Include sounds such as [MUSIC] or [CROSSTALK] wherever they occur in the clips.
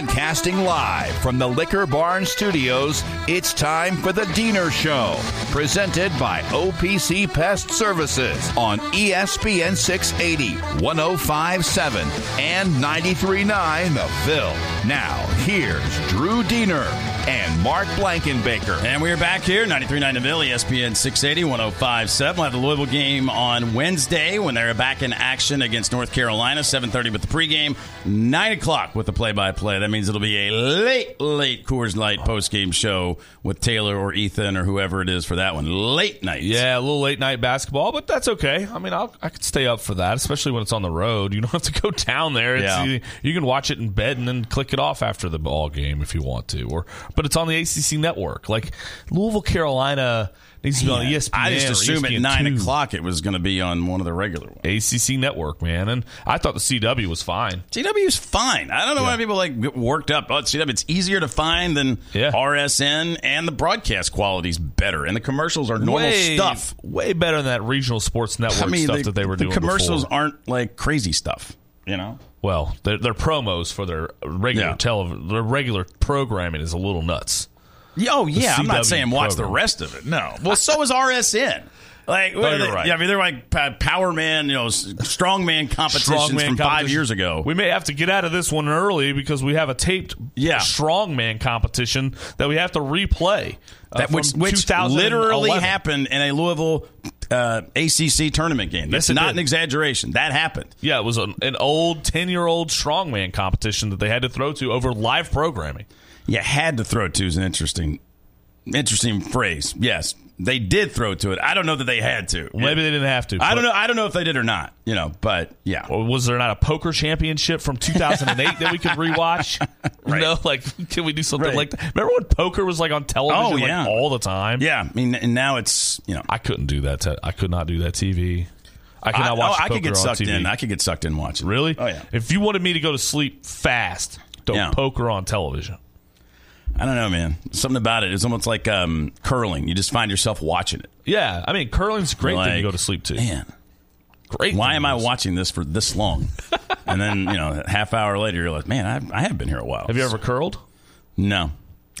Broadcasting live from the Liquor Barn Studios, it's time for the Deener Show, presented by OPC Pest Services on ESPN 680, 1057, and 939 The Ville. Now, here's Drew Deener and Mark Blankenbaker. And we're back here, 93.9 The Ville, ESPN 680, 1057. We'll have the Louisville game on Wednesday when they're back in action against North Carolina, 7.30 with the pregame, 9 o'clock with the play-by-play. That means it'll be a late, late Coors Light post game show with Taylor or Ethan or whoever it is for that one. Late night. Yeah, a little late night basketball, but that's okay. I mean, I'll, I could stay up for that, especially when it's on the road. You don't have to go down there. It's, Yeah. you, you can watch it in bed and then click it off after the ball game if you want to. Or, but it's on the ACC network. Like Louisville, Carolina needs to be on ESPN. I just assume at ESPN2. 9 o'clock it was going to be on one of the regular ones. ACC network, man. And I thought the CW was fine. CW is fine. I don't know why people like get worked up. Oh, CW, it's easier to find than Yeah. RSN, and the broadcast quality's better, and the commercials are normal way, stuff. Way better than that regional sports network I mean, stuff the, that they were the doing. commercials before. aren't like crazy stuff. You know, Well, their, their promos for their regular Yeah. television, their regular programming is a little nuts. Oh yeah, I'm not saying watch the rest of it. No, well, so is RSN. Like, you're they- right. yeah, I mean, they're like Power Man, you know, strongman competitions Strongman from five years ago. We may have to get out of this one early because we have a taped Yeah. strongman competition that we have to replay. uh, that which, which literally happened in a Louisville uh, ACC tournament game. Yes, That's it not did. an exaggeration. That happened. Yeah, it was an, an old 10 year old strongman competition that they had to throw to over live programming. You had to throw to is an interesting, interesting phrase. Yes, they did throw to it. I don't know that they had to. Maybe they didn't have to. I don't know. I don't know if they did or not. You know, but yeah. Or was there not a poker championship from 2008 that we could rewatch? [LAUGHS] You know, like, can we do something Right. like that? Remember when poker was like on television Oh, like, all the time? Yeah, I mean, and now it's you know. I couldn't do that. Te- I could not do that TV. I could I, not watch oh, I could get on sucked TV. in. I could get sucked in watching. Really? Oh yeah. If you wanted me to go to sleep fast, don't Yeah. poker on television. I don't know, man. Something about it. It's almost like um, curling. You just find yourself watching it. Yeah, I mean curling's a great thing to go to sleep to. Man, Great. why am I watching this for this long? [LAUGHS] and then you know, a half hour later, you're like, man, I, I have been here a while. Have you ever curled? No.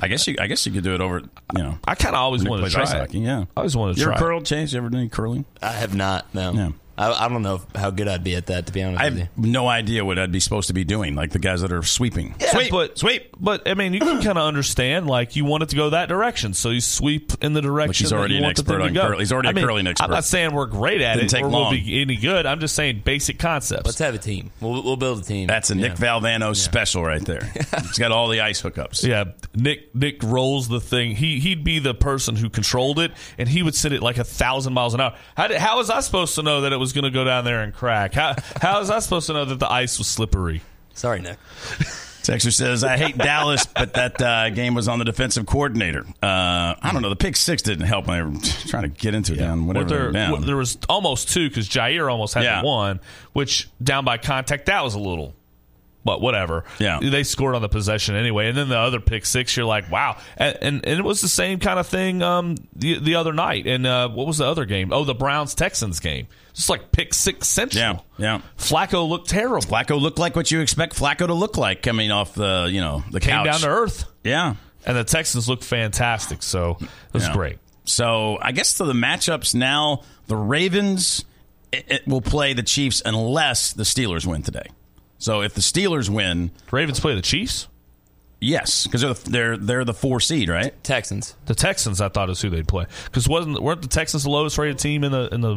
I guess you. I guess you could do it over. You know, I kind of always Nick wanted to try ice it. hockey, yeah. I always wanted to you try. ever it. curled, Chase? You ever done any curling? I have not. No, Yeah. I, I don't know how good I'd be at that. To be honest I with you, have no idea what I'd be supposed to be doing. Like the guys that are sweeping. Yeah, sweep, but sweep. But I mean, you can [CLEARS THROAT] kind of understand. Like you want it to go that direction, so you sweep in the direction. he's that already you an want expert on go. curl- he's already I a mean, curling expert. I'm not saying we're great at Didn't it take or long. we'll be any good. I'm just saying basic concepts. let's have a team. We'll, we'll build a team. That's a Nick Valvano special right there. [LAUGHS] He's got all the ice hookups. Yeah, Nick Nick rolls the thing. He he'd be the person who controlled it, and he would sit it like a thousand miles an hour. How did, how was I supposed to know that it was going to go down there and crack? How how was I supposed to know that the ice was slippery? Sorry, Nick. Texter says, I hate Dallas, but that uh, game was on the defensive coordinator. Uh, I don't know. The pick six didn't help when they were trying to get into it down, whatever Well, they there, were down. well, there was almost two because Jaire almost had Yeah. one, which down by contact that was a little. But whatever. Yeah. They scored on the possession anyway. And then the other pick six, you're like, wow. And and, and it was the same kind of thing um, the, the other night. And uh, what was the other game? Oh, the Browns Texans game. Just like pick six central. Yeah, yeah. Flacco looked terrible. Flacco looked like what you expect Flacco to look like coming off the, you know, the Came couch. down to earth. Yeah. And the Texans looked fantastic. So it was Yeah. great. So I guess to the matchups now, the Ravens it, it will play the Chiefs unless the Steelers win today. So if the Steelers win, Ravens play the Chiefs. yes, because they're, the- they're they're the four seed, right? Texans. The Texans, I thought, is who they'd play because wasn't weren't the Texans the lowest rated team in the in the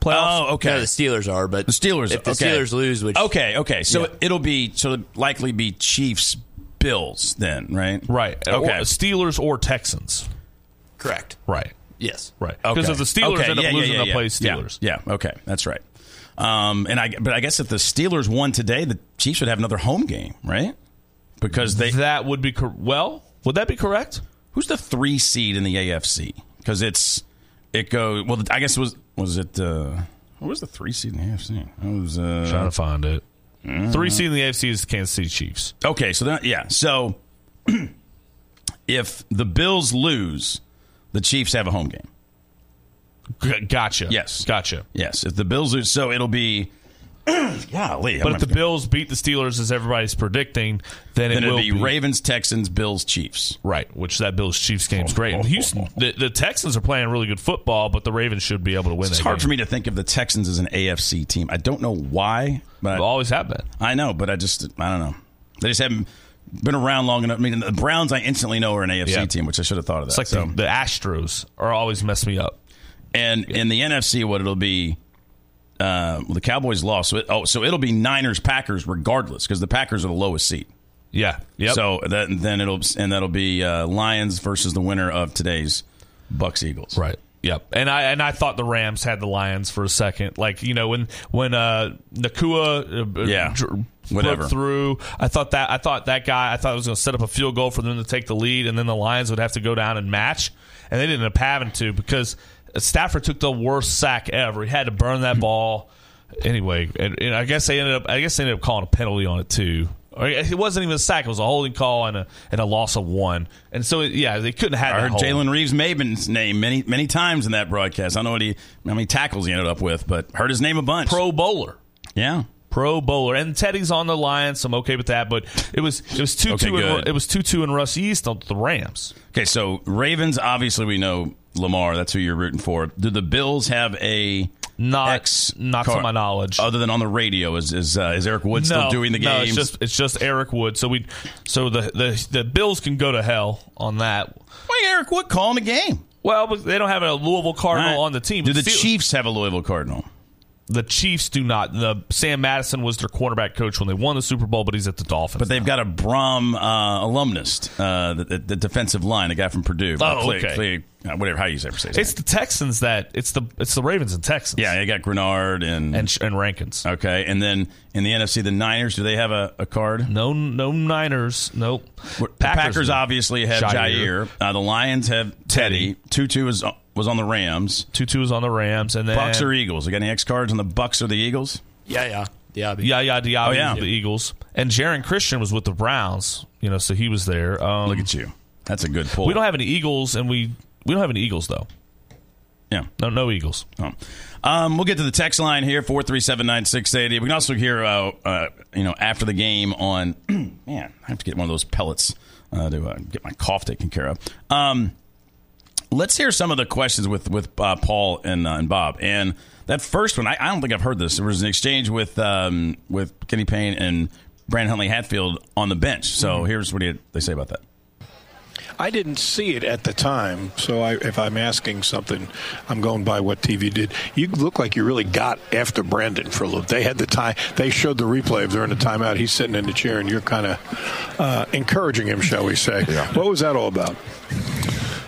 playoffs? Oh, okay. No, the Steelers are, but The Steelers. If the okay. Steelers lose, which okay, okay, so Yeah. it'll be so it'll likely be Chiefs Bills then, right? right. Okay. Or Steelers or Texans. correct. Right. Yes. Right. Okay. Because if the Steelers Okay, end up yeah, yeah, losing, yeah, they'll yeah. play Steelers. Yeah, yeah, okay, that's right. Um, and I, but I guess if the Steelers won today, the Chiefs would have another home game, right? Because they, That would be cor- well. Would that be correct? who's the three seed in the AFC? Because it's it go well. I guess it was was it uh, what was the three seed in the AFC? It was uh, Trying to find it. Three seed in the AFC is the Kansas City Chiefs. Okay, so then, yeah, so [CLEARS THROAT] if the Bills lose, the Chiefs have a home game. G- gotcha. Yes. Gotcha. Yes, if the Bills lose, so it'll be. [CLEARS THROAT] golly, But I'm if the Bills beat the Steelers as everybody's predicting, then it then it'll will be Ravens, Texans, Bills, Chiefs. Right, which that Bills Chiefs game's oh. great. And Houston, [LAUGHS] the, the Texans are playing really good football, but the Ravens should be able to win It's that hard game. for me to think of the Texans as an AFC team. I don't know why, but They always have been. I know, but I just I don't know. They just haven't been around long enough. I mean, the Browns I instantly know are an AFC Yeah. team, which I should have thought of that. It's like so. the, the Astros are always mess me up. And in the NFC, what it'll be, uh, well, the Cowboys lost. So it, oh, so it'll be Niners Packers regardless because the Packers are the lowest seed. Yeah. Yep. So that, then it'll and that'll be uh, Lions versus the winner of today's Bucks Eagles. Right. Yep. And I and I thought the Rams had the Lions for a second. Like you know when when uh, Nacua uh, Yeah. dr- Whatever. through, I thought that I thought that guy I thought it was going to set up a field goal for them to take the lead, and then the Lions would have to go down and match, and they didn't end up having to because Stafford took the worst sack ever. He had to burn that mm-hmm. ball. Anyway, and, and I guess they ended up I guess they ended up calling a penalty on it too. It wasn't even a sack; it was a holding call and a and a loss of one. And so, yeah, they couldn't have. I heard. Jalen Reeves Maybin's name many many times in that broadcast. I don't know what he how many tackles he ended up with, but heard his name a bunch. Pro Bowler. yeah. Pro Bowler, and Teddy's on the Lions, so I'm okay with that. But it was it was two Okay, two and, it was two two and Russ East on the Rams. Okay, so Ravens obviously we know Lamar. That's who you're rooting for. Do the Bills have a Not ex not to my knowledge. other than on the radio? Is is, uh, is Eric Wood still doing the game? no, it's just it's just Eric Wood. So we so the the the Bills can go to hell on that. Why Eric Wood calling the game? Well, but they don't have a Louisville Cardinal right. on the team. Do the Chiefs have a Louisville Cardinal? The Chiefs do not. The Sam Madison was their quarterback coach when they won the Super Bowl, but he's at the Dolphins. But they've got a Brom uh, alumnus, uh, the, the, defensive line, a guy from Purdue. Oh, Clay- okay. Clay- uh, whatever how you say his it's the Texans that it's the it's the Ravens and Texans. Yeah, you got Grenard and, and and Rankins. okay, and then in the NFC, the Niners. Do they have a, a card? No, no Niners. Nope. The Packers, obviously have Jaire. Jaire. Uh, the Lions have Teddy. Tutu is was on the Rams. Tutu is on the Rams, and then Bucks or Eagles? You got any X cards on the Bucks or the Eagles? Yeah, yeah, yeah. Yaya Diaby Oh, yeah. the Eagles, and Geron Christian was with the Browns. You know, so he was there. Um, Look at you. That's a good pull. we don't have any Eagles, and we we don't have any Eagles though. Yeah. No, no Eagles. Oh. Um, we'll get to the text line here four three seven nine six eighty. We can also hear, uh, uh, you know, after the game on. [CLEARS THROAT] man, I have to get one of those pellets uh, to uh, get my cough taken care of. Um, let's hear some of the questions with with uh, Paul and uh, and Bob. And that first one, I, I don't think I've heard this. There was an exchange with um, with Kenny Payne and Brandon Huntley Hatfield on the bench. So here's what he, they say about that. I didn't see it at the time, so I, if I'm asking something, I'm going by what TV did. You look like you really got after Brandon for a little. They had the time. They showed the replay of during the timeout. He's sitting in the chair, and you're kind of uh, encouraging him, shall we say? Yeah. What was that all about?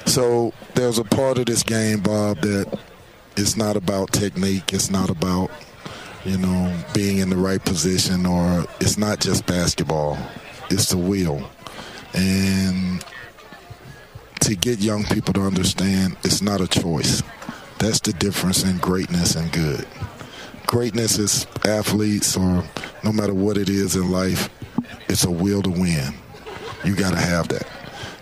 So there's a part of this game, Bob, that it's not about technique. It's not about, you know, being in the right position, or it's not just basketball. It's the will. And to get young people to understand, it's not a choice. That's the difference in greatness and good. Greatness is athletes, or no matter what it is in life, it's a will to win. You got to have that.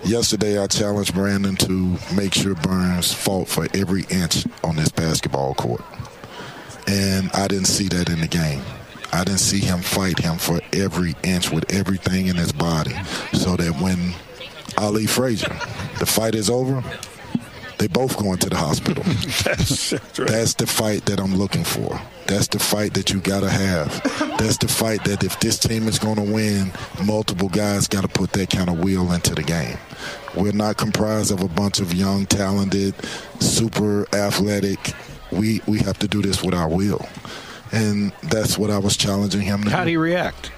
Yesterday, I challenged Brandon to make sure Burns fought for every inch on this basketball court. And I didn't see that in the game. I didn't see him fight him for every inch with everything in his body so that when Ali Frazier, the fight is over, They both going to the hospital. [LAUGHS] That's, that's right. That's the fight that I'm looking for. That's the fight that you gotta have. That's the fight that if this team is gonna win, multiple guys gotta put that kind of will into the game. We're not comprised of a bunch of young, talented, super athletic. We we have to do this with our will. And that's what I was challenging him to How do do. you react?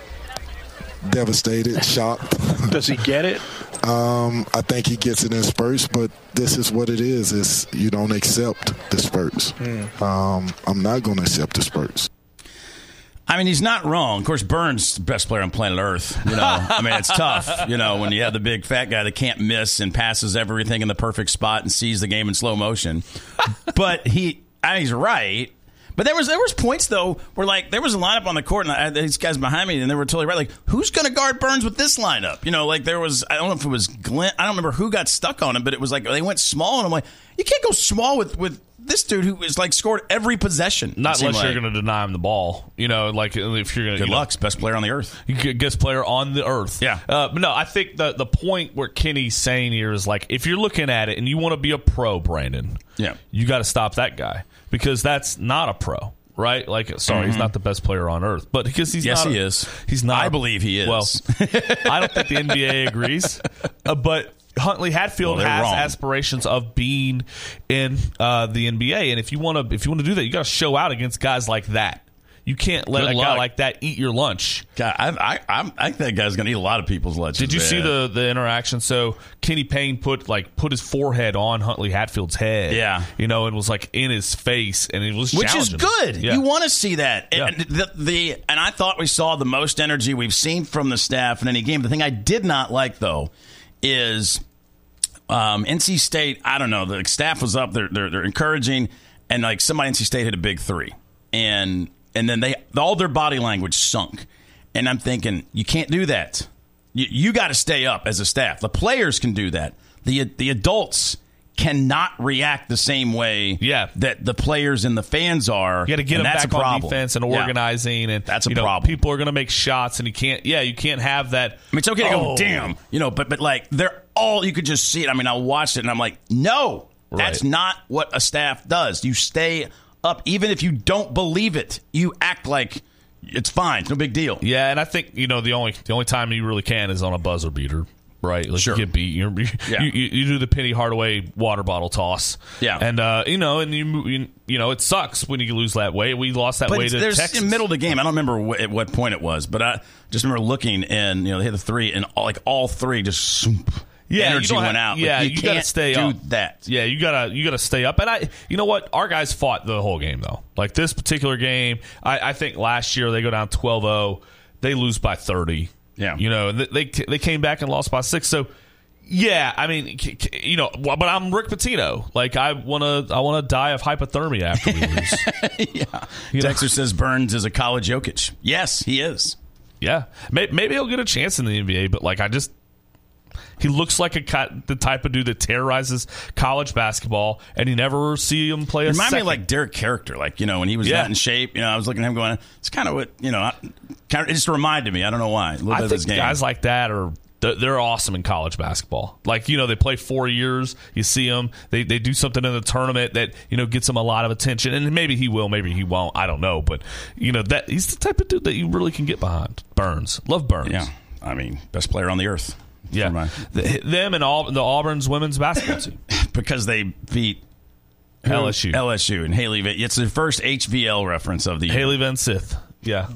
Devastated, shocked. [LAUGHS] Does he get it? Um, I think he gets it in spurts, but this is what it is: is you don't accept the spurts. Um, I'm not going to accept the spurts. I mean, he's not wrong. Of course, Burns the best player on planet Earth. You know, I mean, it's tough. [LAUGHS] You know, when you have the big fat guy that can't miss and passes everything in the perfect spot and sees the game in slow motion. But he, I mean, he's right. But there was there was points though where like there was a lineup on the court and I, these guys behind me and they were totally right. Like, who's going to guard Burns with this lineup? You know, like there was I don't know if it was Glenn. I don't remember who got stuck on him, but it was like they went small and I'm like, you can't go small with with this dude who is like scored every possession. Not unless you're going to deny him the ball. You know, like if you're going to Good luck, best player on the earth. Best player on the earth. Yeah. Uh, but no, I think the the point where Kenny's saying here is like if you're looking at it and you want to be a pro, Brandon. Yeah. You got to stop that guy because that's not a pro. Right, like sorry, he's not the best player on earth, but because he's Mm-hmm. Yes, not he a- is. He's not. I believe he is. Well, [LAUGHS] I don't think the NBA agrees, uh, but Huntley Hatfield Well, has wrong. aspirations of being in uh, the NBA, and if you want to, if you want to do that, you got to show out against guys like that. You can't let Good a guy like that eat your lunch. God, I, I, I'm, I think that guy's going to eat a lot of people's lunch. Did you see the the interaction? So Kenny Payne put like put his forehead on Huntley Hatfield's head. Yeah. you know, and was like in his face, and it was Which is good. Yeah. You want to see that. Yeah. And the, the and I thought we saw the most energy we've seen from the staff in any game. The thing I did not like though is um, NC State. I don't know. The staff was up. They're, they're they're encouraging, and like somebody NC State hit a big three, and and then they all their body language sunk, and I'm thinking you can't do that. You, you got to stay up as a staff. The players can do that. The the adults cannot react the same way Yeah. that the players and the fans are. You got to get that's back a on problem. defense and Yeah. organizing, and That's a you know, problem. People are going to make shots, and you can't. Yeah, you can't have that. I mean, it's okay to go, Oh. damn, you know, but but like they're all you could just see it. I mean, I watched it and I'm like, no, that's not what a staff does. You stay up, even if you don't believe it. You act like it's fine, it's no big deal. Yeah, and I think you know the only the only time you really can is on a buzzer beater. Right, like Sure. you get beat. You're, you, Yeah. you, you do the Penny Hardaway water bottle toss. Yeah. and uh, you know, and you, you you know, it sucks when you lose that way. We lost that But way to there's Texas. in the middle of the game. I don't remember wh- at what point it was, but I just remember looking and you know they hit the three and all, like all three just swoop, yeah, you energy went have- out. Like, you, you, can't gotta stay up. that. Yeah, you gotta you gotta stay up. And I, you know what, our guys fought the whole game though. Like this particular game, I, I think last year they go down 12-0, they lose by thirty. Yeah. you know, they they came back and lost by six. So. Yeah, I mean, you know, but I'm Rick Pitino. Like, I wanna, I wanna die of hypothermia after we lose. [LAUGHS] yeah. You know? Dexter says Burns is a college Jokic. Yes, he is. yeah, May- maybe he'll get a chance in the NBA, but like, I just, he looks like a the type of dude that terrorizes college basketball, and you never see him play a Remind me second. of like Derrick Caracter, like you know when he was Yeah. not in shape. You know, I was looking at him going, "It's kind of what you know." Kind of, it just reminded me. I don't know why. A little I of think guys like that are they're, they're awesome in college basketball. Like you know, they play four years. You see them. They they do something in the tournament that you know gets them a lot of attention. And maybe he will, maybe he won't. I don't know. But you know that he's the type of dude that you really can get behind. Burns, love Burns. yeah, I mean, best player on the earth. Yeah. My- The- them and all the Auburn's women's basketball team. [LAUGHS] because they beat? LSU. LSU and Hailey. It's the first HVL reference of the year. Hailey Van Lith. Yeah,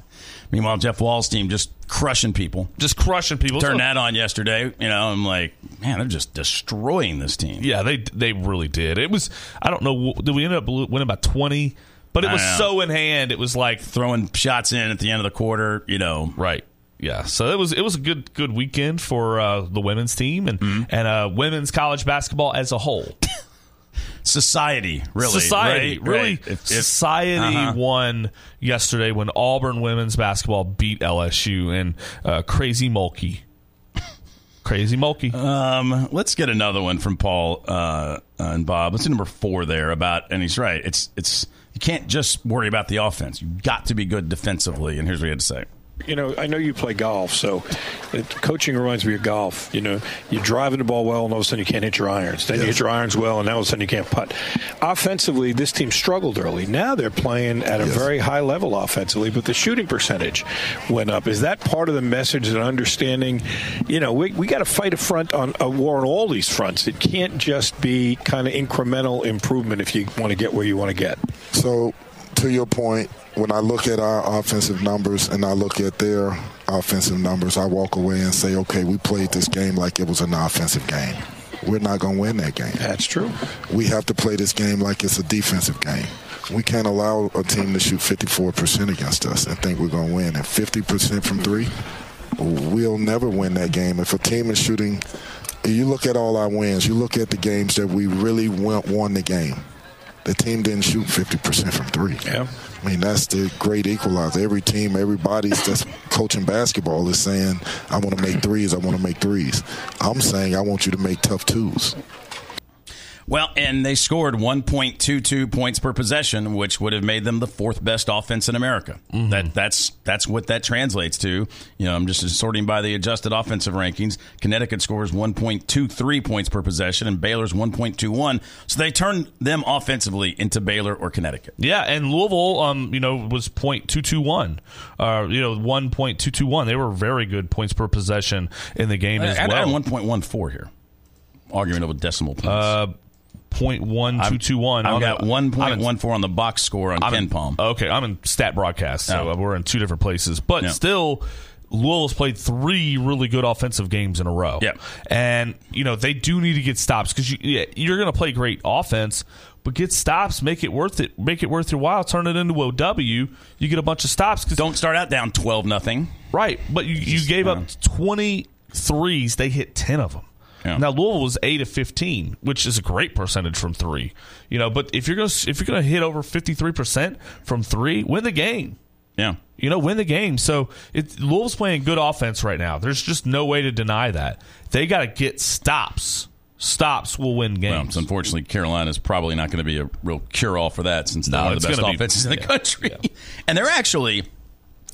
Meanwhile, Jeff Walz's team just crushing people. just crushing people. Turned So- that on yesterday. You know, I'm like, man, they're just destroying this team. Yeah, they they really did. It was I don't know. Did we end up winning by twenty? But it was so in hand. It was like Throwing shots in at the end of the quarter. You know, Right. Yeah. So it was it was a good good weekend for uh, the women's team and Mm-hmm. and uh, women's college basketball as a whole. [LAUGHS] society really, society right? really Right. If- society Uh-huh. won yesterday when Auburn women's basketball beat LSU and uh, Crazy Mulkey. Crazy Mulkey. Um, let's get another one from Paul uh, and Bob. Let's do number four there about, and he's right. It's it's you can't just worry about the offense. You've got to be good defensively. And here's what he had to say. You know, I know you play golf, so it, coaching reminds me of golf. You know, you're driving the ball well, and all of a sudden you can't hit your irons. Then you hit your irons well, and now all of a sudden you can't putt. Offensively, this team struggled early. Now they're playing at a very high level offensively, but the shooting percentage went up. Is that part of the message and understanding? You know, we, we got to fight a front on a war on all these fronts. It can't just be kind of incremental improvement if you want to get where you want to get. So, to your point, when I look at our offensive numbers and I look at their offensive numbers, I walk away and say, okay, we played this game like it was an offensive game. We're not going to win that game. That's true. We have to play this game like it's a defensive game. We can't allow a team to shoot 54% against us and think we're going to win. And 50% from three, we'll never win that game. If a team is shooting, you look at all our wins, you look at the games that we really won the game. The team didn't shoot 50% from three. Yeah. I mean, that's the great equalizer. Every team, everybody's that's coaching basketball is saying, I want to make threes, I want to make threes. I'm saying, I want you to make tough twos. Well, and they scored 1.22 points per possession, which would have made them the fourth best offense in America. Mm-hmm. That that's that's what that translates to. You know, I'm just sorting by the adjusted offensive rankings. Connecticut scores 1.23 points per possession, and Baylor's 1.21. So they turned them offensively into Baylor or Connecticut. Yeah, and Louisville, um, you know, was .221, uh, you know, one point two two one. They were very good points per possession in the game as I, I well. had 1.14 here, arguing over decimal points. Uh, point one two two one. I've got 1.14 on the box score on I'm Ken in- Palm. Okay, I'm in stat broadcast, so Oh. we're in two different places. But Yeah. still, Louisville's played three really good offensive games in a row. Yeah. and you know they do need to get stops because you, yeah, you're going to play great offense. But get stops, make it worth it. Make it worth your while. Turn it into a W. You get a bunch of stops. Cause, Don't start out down 12 nothing. right, but you, you gave up uh, 20 threes. They hit 10 of them. Yeah. Now Louisville was eight of fifteen, which is a great percentage from three. You know, but if you're gonna if you're gonna hit over fifty three percent from three, win the game. Yeah. You know, win the game. So it, Louisville's playing good offense right now. There's just no way to deny that. They got to get stops. Stops will win games. so unfortunately, is probably not going to be a real cure-all for that since they're No, one of the best gonna be- offenses in the yeah, country. [LAUGHS] And they're actually,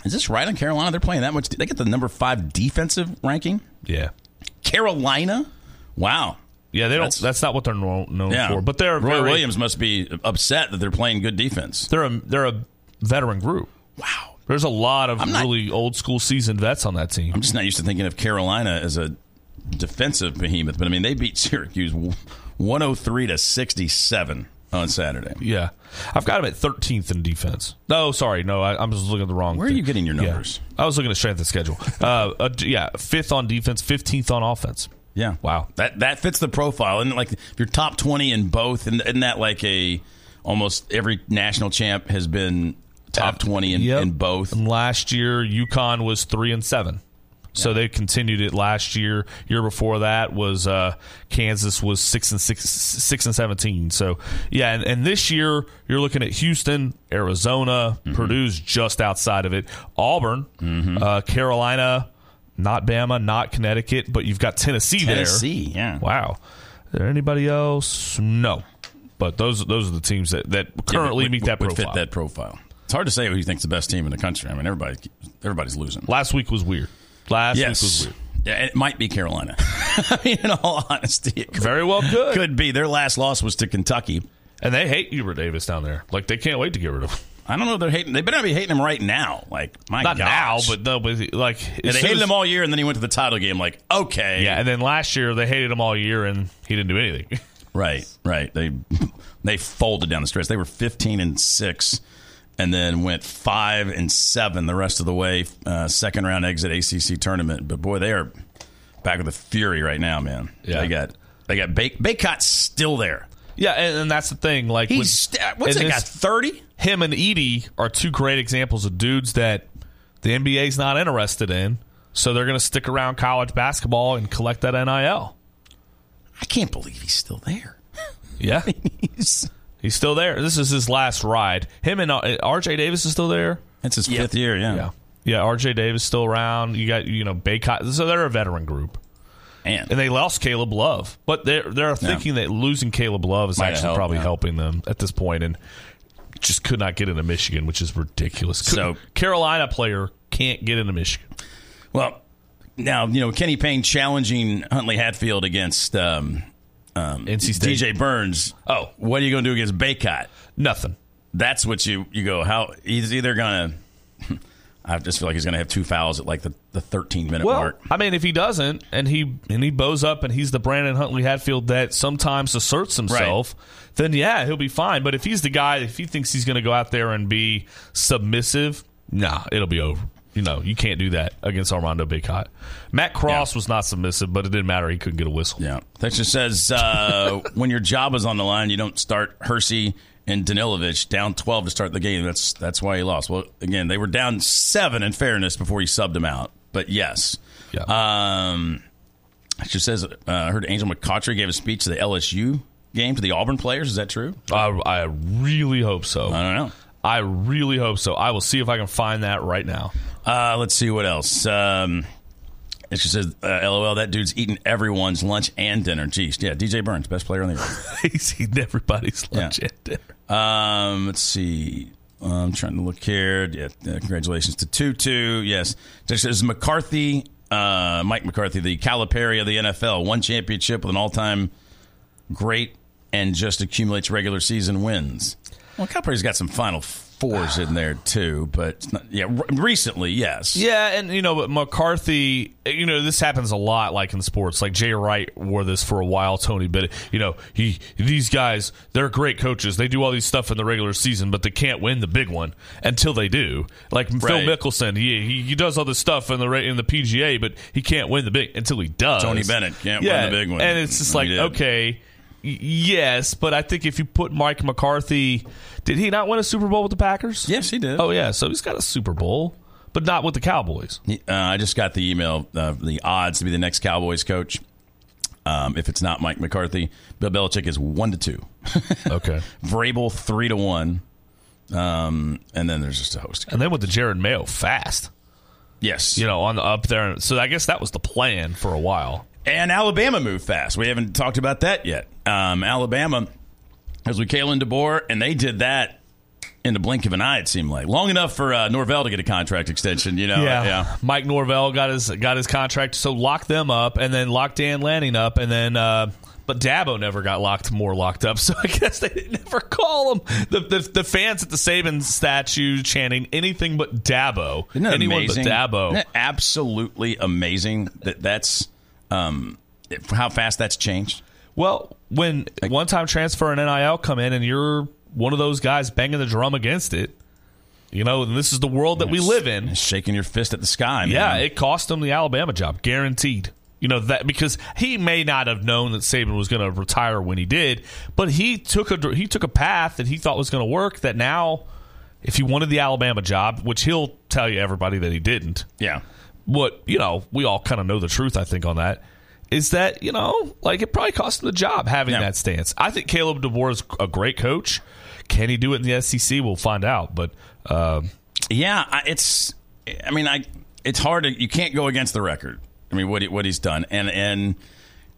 is this right on Carolina? They're playing that much. They get the number five defensive ranking. yeah, Carolina, wow. yeah. They don't. That's- That's, not what they're known, Yeah, for. But they're Roy very, Williams must be upset that they're playing good defense. They're a they're a veteran group. Wow. There's a lot of not- really old school seasoned vets on that team. I'm just not used to thinking of Carolina as a defensive behemoth, but I mean they beat [LAUGHS] Syracuse 103 to 67 on Saturday. Yeah, I've got him at 13th in defense. No, sorry, no, I, I'm just looking at the wrong. Where are you getting your Yeah. numbers? I was looking at strength of schedule. Uh, uh, yeah, fifth on defense, 15th on offense. Yeah. Wow. That that fits the profile. And like if you're top 20 in both, and isn't that like a almost every national champ has been top 20 in, Yep. in both? And last year, UConn was three and seven. So they continued it last year. Year before that was uh, Kansas was six and six, six and seventeen. So yeah, and, and this year you're looking at Houston, Arizona, Mm-hmm. Purdue's just outside of it, Auburn, uh, Carolina, not Bama, not Connecticut, but you've got Tennessee, Tennessee, there. Tennessee, yeah. Wow. Is there anybody else? No. But those those are the teams that, that currently would- meet that profile. fit that profile. It's hard to say who you think's the best team in the country. I mean, everybody everybody's losing. Last week was weird. Last week was weird. Yeah, it might be Carolina. I [LAUGHS] mean, in all honesty, could, Very well could. could be. Their last loss was to Kentucky. And they hate Hubert Davis down there. Like they can't wait to get rid of him. I don't know. if They're hating. They better not be hating him right now. Like my Not gosh. now, but no, but like they hated him all year, and then he went to the title game. Like, okay, Yeah, and then last year they hated him all year, and he didn't do anything. [LAUGHS] Right, right. They [LAUGHS] they folded down the stretch. They were fifteen and six, and then went five and seven the rest of the way. Uh, second round exit ACC tournament. But boy, they are back with the fury right now, man. Yeah. they got they got Bay- Bacot's still there. Yeah, and, and that's the thing. Like He's with- st- what's and that guy? Thirty? Him and Edey are two great examples of dudes that the NBA's not interested in, so they're going to stick around college basketball and collect that NIL. I can't believe he's still there. [LAUGHS] Yeah, He's, he's still there. This is his last ride. Him and uh, RJ Davis is still there. it's his fifth year. Yeah, Yeah, yeah. RJ Davis still around. You got you know Bacot. So they're a veteran group. Man. and they lost Caleb Love, but they're they're thinking that losing Caleb Love is Might actually helped, probably yeah. helping them at this. And just could not get into Michigan, which is ridiculous. So- Carolina player can't get into Michigan. Well, now you know Kenny Payne challenging Huntley Hatfield against um, um, NC State. DJ Burns. Oh. what are you going to do against Bacot? Nothing. That's what you you go. How he's either going to. I just feel like he's going to have two fouls at like the, the 13 minute Well, mark. I mean, if he doesn't, and he and he bows up, and he's the Brandon Huntley Hatfield that sometimes asserts himself, then yeah, he'll be fine. But if he's the guy, if he thinks he's going to go out there and be submissive, nah, it'll be over. You know, you can't do that against Armando Bacot. Matt Cross was not submissive, but it didn't matter. He couldn't get a whistle. Yeah. Texas says uh, [LAUGHS] when your job is on the line, you don't start Hersey and Danilovich down 12 to start the game. That's that's why he lost. Well, again, they were down seven in fairness before he subbed him out. But yes. Yeah. Um, she says, uh, I heard Angel McCoughtry gave a speech to the LSU game to the Auburn players. Is that true? I, I really hope so. I don't know. I really hope so. I will see if I can find that right now. Uh, let's see what else. Um, and she says, uh, "LOL, that dude's eating everyone's lunch and dinner." Geez, yeah, DJ Burns, best player on the earth. [LAUGHS] He's eating everybody's lunch Yeah. and dinner. Um, let's see. I'm trying to look here. Yeah, uh, congratulations to Tutu. Yes, this is McCarthy, uh, Mike McCarthy, the Calipari of the NFL, one championship with an all-time great, and just accumulates regular season wins. Well, Calipari's got some Final Fours in there too, but not, yeah, recently, yes, Yeah, and you know, but McCarthy, you know, this happens a lot, like in sports. Like Jay Wright wore this for a while, Tony. But you know, he these guys, they're great coaches. They do all these stuff in the regular season, but they can't win the big one until they do. Like Right. Phil Mickelson, he, he he does all this stuff in the in the PGA, but he can't win the big until he does. Tony Bennett can't win the big one. and it's just like okay. Yes, but I think if you put Mike McCarthy, did he not win a Super Bowl with the Packers? Yes, he did. Oh yeah, so he's got a Super Bowl, but not with the Cowboys. Uh, I just got the email. Uh, the odds to be the next Cowboys coach. Um, if it's not Mike McCarthy, Bill Belichick is one to two. [LAUGHS] Okay. Vrabel three to one. Um, and then there's just a host. And then with the Jerod Mayo fast, Yes, you know, on the up there. So I guess that was the plan for a while. And Alabama moved fast. We haven't talked about that yet. Um, Alabama was with Kalen DeBoer, and they did that in the blink of an eye. It seemed like long enough for uh, Norvell to get a contract extension. You know, yeah. Mike Norvell got his got his contract, so lock them up, and then lock Dan Lanning up, and then. Uh, but Dabo never got locked more locked up, [LAUGHS] so I guess they didn't call him. The, the the fans at the Saban statue chanting anything but Dabo, anyone amazing? but Dabo. Absolutely amazing that that's um, how fast that's changed. Well, when one time transfer and NIL come in and you're one of those guys banging the drum against it, you know, and this is the world that we live in. Shaking your fist at the sky. Yeah, it cost him the Alabama job, guaranteed. You know that because he may not have known that Saban was going to retire when he did, but he took a he took a path that he thought was going to work. That now, if he wanted the Alabama job, which he'll tell you everybody that he didn't, yeah. What you know, we all kind of know the truth. I think on that is that you know, like it probably cost him the job having Yeah. that stance. I think Caleb DeBoer is a great coach. Can he do it in the SEC? We'll find out. But um, Yeah, it's. I mean, I. It's hard to. You can't go against the record. I mean, what he, what he's done, and and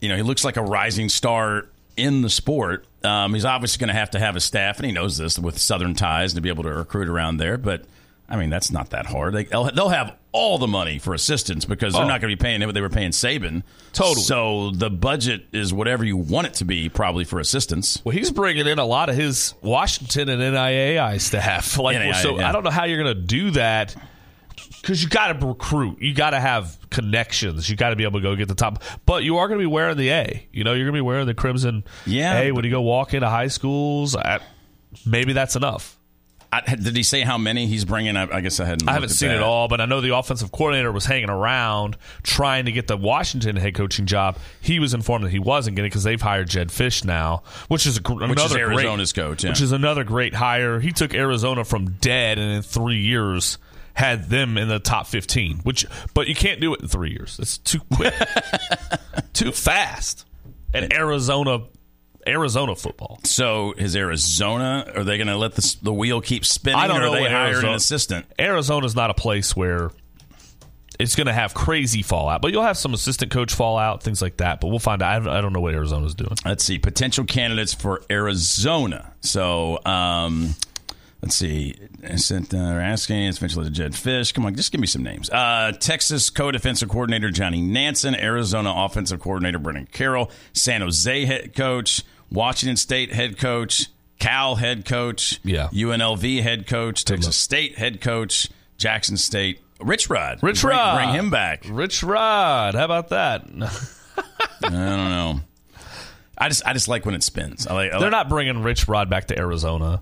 you know, he looks like a rising star in the sport. Um, he's obviously going to have to have a staff, and he knows this with Southern ties to be able to recruit around there. But I mean, that's not that hard. They, they'll, have all the money for assistants because they're Oh. not going to be paying him what they were paying Saban. Totally. So the budget is whatever you want it to be, probably for assistants. Well, he's bringing in a lot of his Washington and NIAI staff. [LAUGHS] Like, so yeah. I don't know how you're going to do that because you got to recruit. You got to have connections. You got to be able to go get the top. But you are going to be wearing the A. You know, you're going to be wearing the crimson Yeah, A when you go walk into high schools. I, maybe that's enough. I, did he say how many he's bringing? I, I guess I hadn't. I haven't seen it all, but I know the offensive coordinator was hanging around trying to get the Washington head coaching job. He was informed that he wasn't getting it because they've hired Jedd Fisch now, which is a, gr- Which is another Arizona's great, coach, yeah. which is another great hire. He took Arizona from dead, and in three years had them in the top fifteen. Which, but you can't do it in three years. It's too quick, [LAUGHS] too fast. And Arizona, Arizona football. So is Arizona? Are they going to let the, the wheel keep spinning? I don't or know Are they hired an assistant? Arizona's not a place where it's going to have crazy fallout, but you'll have some assistant coach fallout, things like that. But we'll find out. I don't, I don't know what Arizona's doing. Let's see potential candidates for Arizona. So um, Let's see. Sent, uh, asking. It's eventually Jedd Fisch. Come on, just give me some names. Uh, Texas co-defensive coordinator Johnny Nansen, Arizona offensive coordinator Brennan Carroll, San Jose head coach, Washington State head coach, Cal head coach, Yeah. UNLV head coach, Texas State head coach, Jackson State. Rich Rod. Rich bring, Rod. Bring him back. Rich Rod. How about that? [LAUGHS] I don't know. I just I just like when it spins. I like. I They're like- not bringing Rich Rod back to Arizona.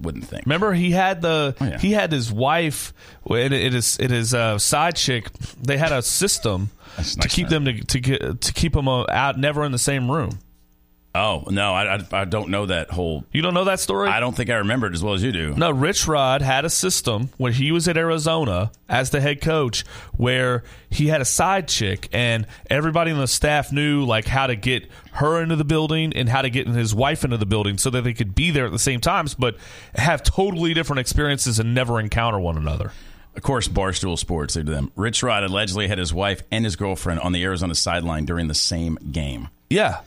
Wouldn't think. Remember, he had the Oh, yeah. he had his wife. It, it is it is uh, side chick. They had a system That's to nice, keep man. them to to, get, to keep them uh, out, never in the same room. Oh no, I, I I don't know that whole. You don't know that story? I don't think I remember it as well as you do. No, Rich Rod had a system when he was at Arizona as the head coach where he had a side chick and everybody on the staff knew like how to get her into the building and how to get his wife into the building so that they could be there at the same times but have totally different experiences and never encounter one another. Of course, Barstool Sports they do them. Rich Rod allegedly had his wife and his girlfriend on the Arizona sideline during the same game. Yeah.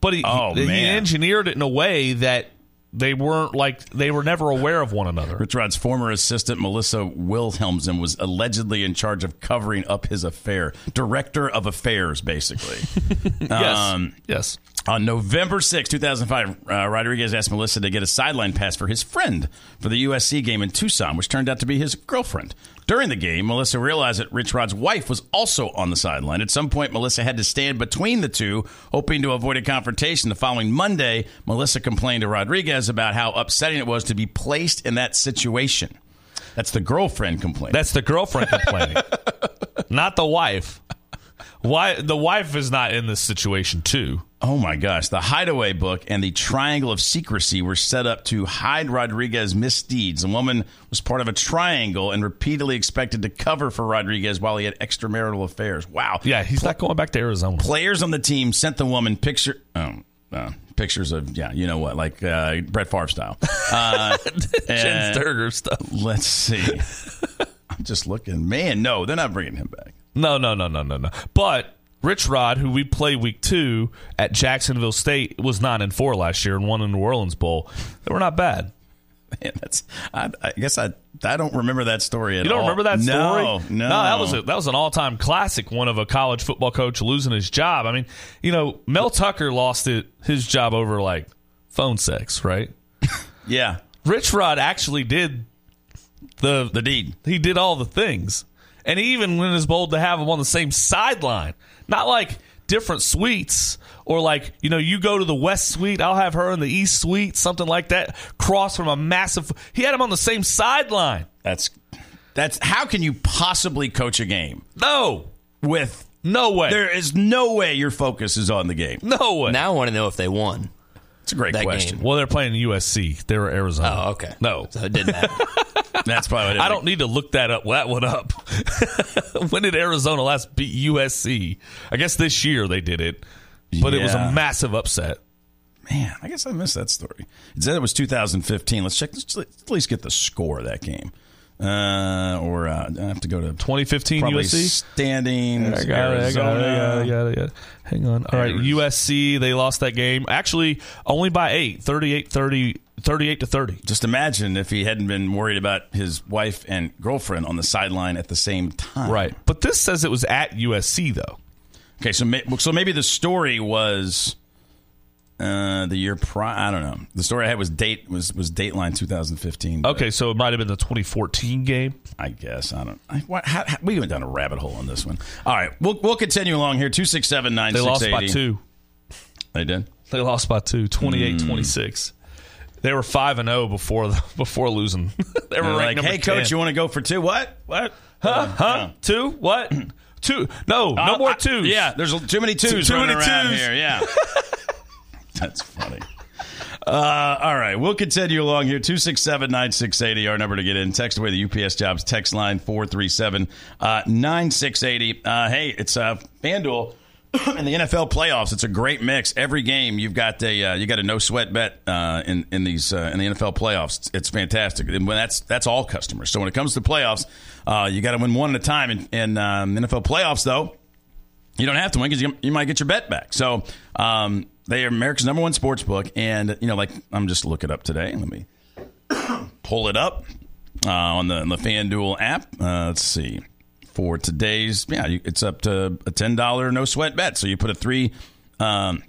But he, Oh, he, he engineered it in a way that they weren't like they were never aware of one another. Rich Rod's former assistant Melissa Wilhelmsen was allegedly in charge of covering up his affair, director of affairs, basically. [LAUGHS] Yes. Um, yes. On November 6, 2005, uh, Rodriguez asked Melissa to get a sideline pass for his friend for the USC game in Tucson, which turned out to be his girlfriend. During the game, Melissa realized that Rich Rod's wife was also on the sideline. At some point, Melissa had to stand between the two, hoping to avoid a confrontation. The following Monday, Melissa complained to Rodriguez about how upsetting it was to be placed in that situation. That's the girlfriend complaint. That's the girlfriend complaining, [LAUGHS] not the wife. Why the wife is not in this situation too? Oh my gosh. The Hideaway book and the Triangle of Secrecy were set up to hide Rodriguez's misdeeds. The woman was part of a triangle and repeatedly expected to cover for Rodriguez while he had extramarital affairs. Wow. Yeah, he's not going back to Arizona. Players on the team sent the woman picture. Oh, uh, pictures of yeah, you know what, like uh, Brett Favre style. [LAUGHS] Uh, Jenn Sterger stuff. let's see. I'm just looking. Man, no, they're not bringing him back. No, no, no, no, no, no. But Rich Rod, who we play week two at Jacksonville State, was nine and four last year and won the New Orleans Bowl. They were not bad. [LAUGHS] Man, that's. I, I guess I. I don't remember that story at all. You don't all. remember that story? No, no. that was a, that was an all time classic. One of a college football coach losing his job. I mean, you know, Mel Tucker lost it his job over like phone sex, right? [LAUGHS] yeah. Rich Rod actually did the The deed. he did all the things, and he even went as bold to have them on the same sideline, not like different suites or like you know you go to the west suite i'll have her in the east suite something like that cross from a massive he had him on the same sideline. That's that's how can you possibly coach a game? No. With no way. There is no way your focus is on the game. no way. Now I want to know if they won. It's a great That question. game. well they're playing usc they were arizona Oh, okay. no So it didn't matter. [LAUGHS] That's probably what it I don't need to look that up. That one up. [LAUGHS] when did Arizona last beat USC? I guess this year they did it, but it was a massive upset. Man, I guess I missed that story. It said it was 2015. Let's check. Let's at least get the score of that game. Uh, or uh, I have to go to 2015 probably USC. standings. I got it. I got it. I got it. I Arizona. got it. I got it. Hang on. All right. Arizona. USC, they lost that game. Actually, only by eight. 38 30. 38 to 30. Just imagine if he hadn't been worried about his wife and girlfriend on the sideline at the same time. Right. But this says it was at USC, though. Okay, so so maybe the story was uh, the year prior. I don't know. The story I had was date was was Dateline 2015. but Okay, so it might have been the 2014 game. I guess I don't. I, what, how, how, we went down a rabbit hole on this one. All right, we'll we'll continue along here. Two six seven nine They lost by two. They did. They lost by two, 28 26. They were 5 and 0 before the, before losing. [LAUGHS] they were like, hey, coach, you want to go for two? What? What? Huh? Huh? Two? What? [CLEARS THROAT] Two? No, no Uh, more I- twos. yeah, there's too many twos Too running many around twos. here. Yeah, [LAUGHS] that's funny. Uh, all right, we'll continue along here. Two six seven nine six eighty. Our number to get in. Text away the UPS Jobs text line four three seven nine six eighty. Uh, hey, it's uh, FanDuel. [CLEARS THROAT] in the NFL playoffs, it's a great mix. Every game, you've got a uh, you got a no sweat bet uh, in in these uh, in the NFL playoffs. It's, it's fantastic, and that's that's all customers. So when it comes to playoffs, uh, you got to win one at a time. In, in um, NFL playoffs, though, you don't have to win because you, you might get your bet back. So um, they are America's number one sports book, and you know, like I'm just looking up today. Let me [COUGHS] pull it up uh, on the the FanDuel app. Uh, let's see. For today's, yeah, you, it's up to a ten dollar no sweat bet. So you put a three, um,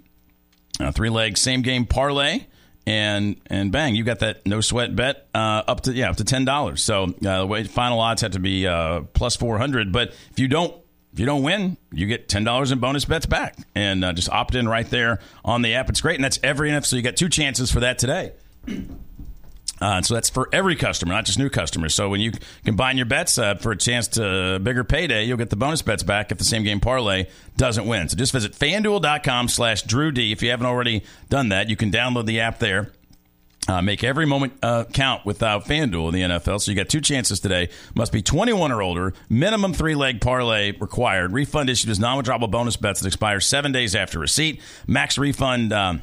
a three leg same game parlay, and and bang, you got that no sweat bet uh, up to yeah up to ten dollars. So uh, final odds have to be uh, plus four hundred. But if you don't if you don't win, you get ten dollars in bonus bets back, and uh, just opt in right there on the app. It's great, and that's every NFL. So you got two chances for that today. [CLEARS THROAT] Uh, so that's for every customer, not just new customers. So when you combine your bets uh, for a chance to bigger payday, you'll get the bonus bets back if the same game parlay doesn't win. So just visit fanduel.com slash Drew D. If you haven't already done that, you can download the app there. Uh, make every moment uh, count without FanDuel in the NFL. So you got two chances today. Must be 21 or older. Minimum three leg parlay required. Refund issued as non-withdrawable bonus bets that expire seven days after receipt. Max refund. Um,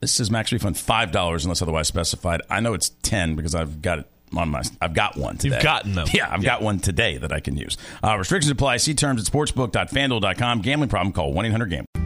this is max refund five dollars unless otherwise specified. I know it's ten because I've got it on my. I've got one today. You've gotten them. [LAUGHS] Yeah, I've got one today that I can use. Uh, restrictions apply. See terms at sportsbook.fanduel.com. Gambling problem? Call one eight hundred game.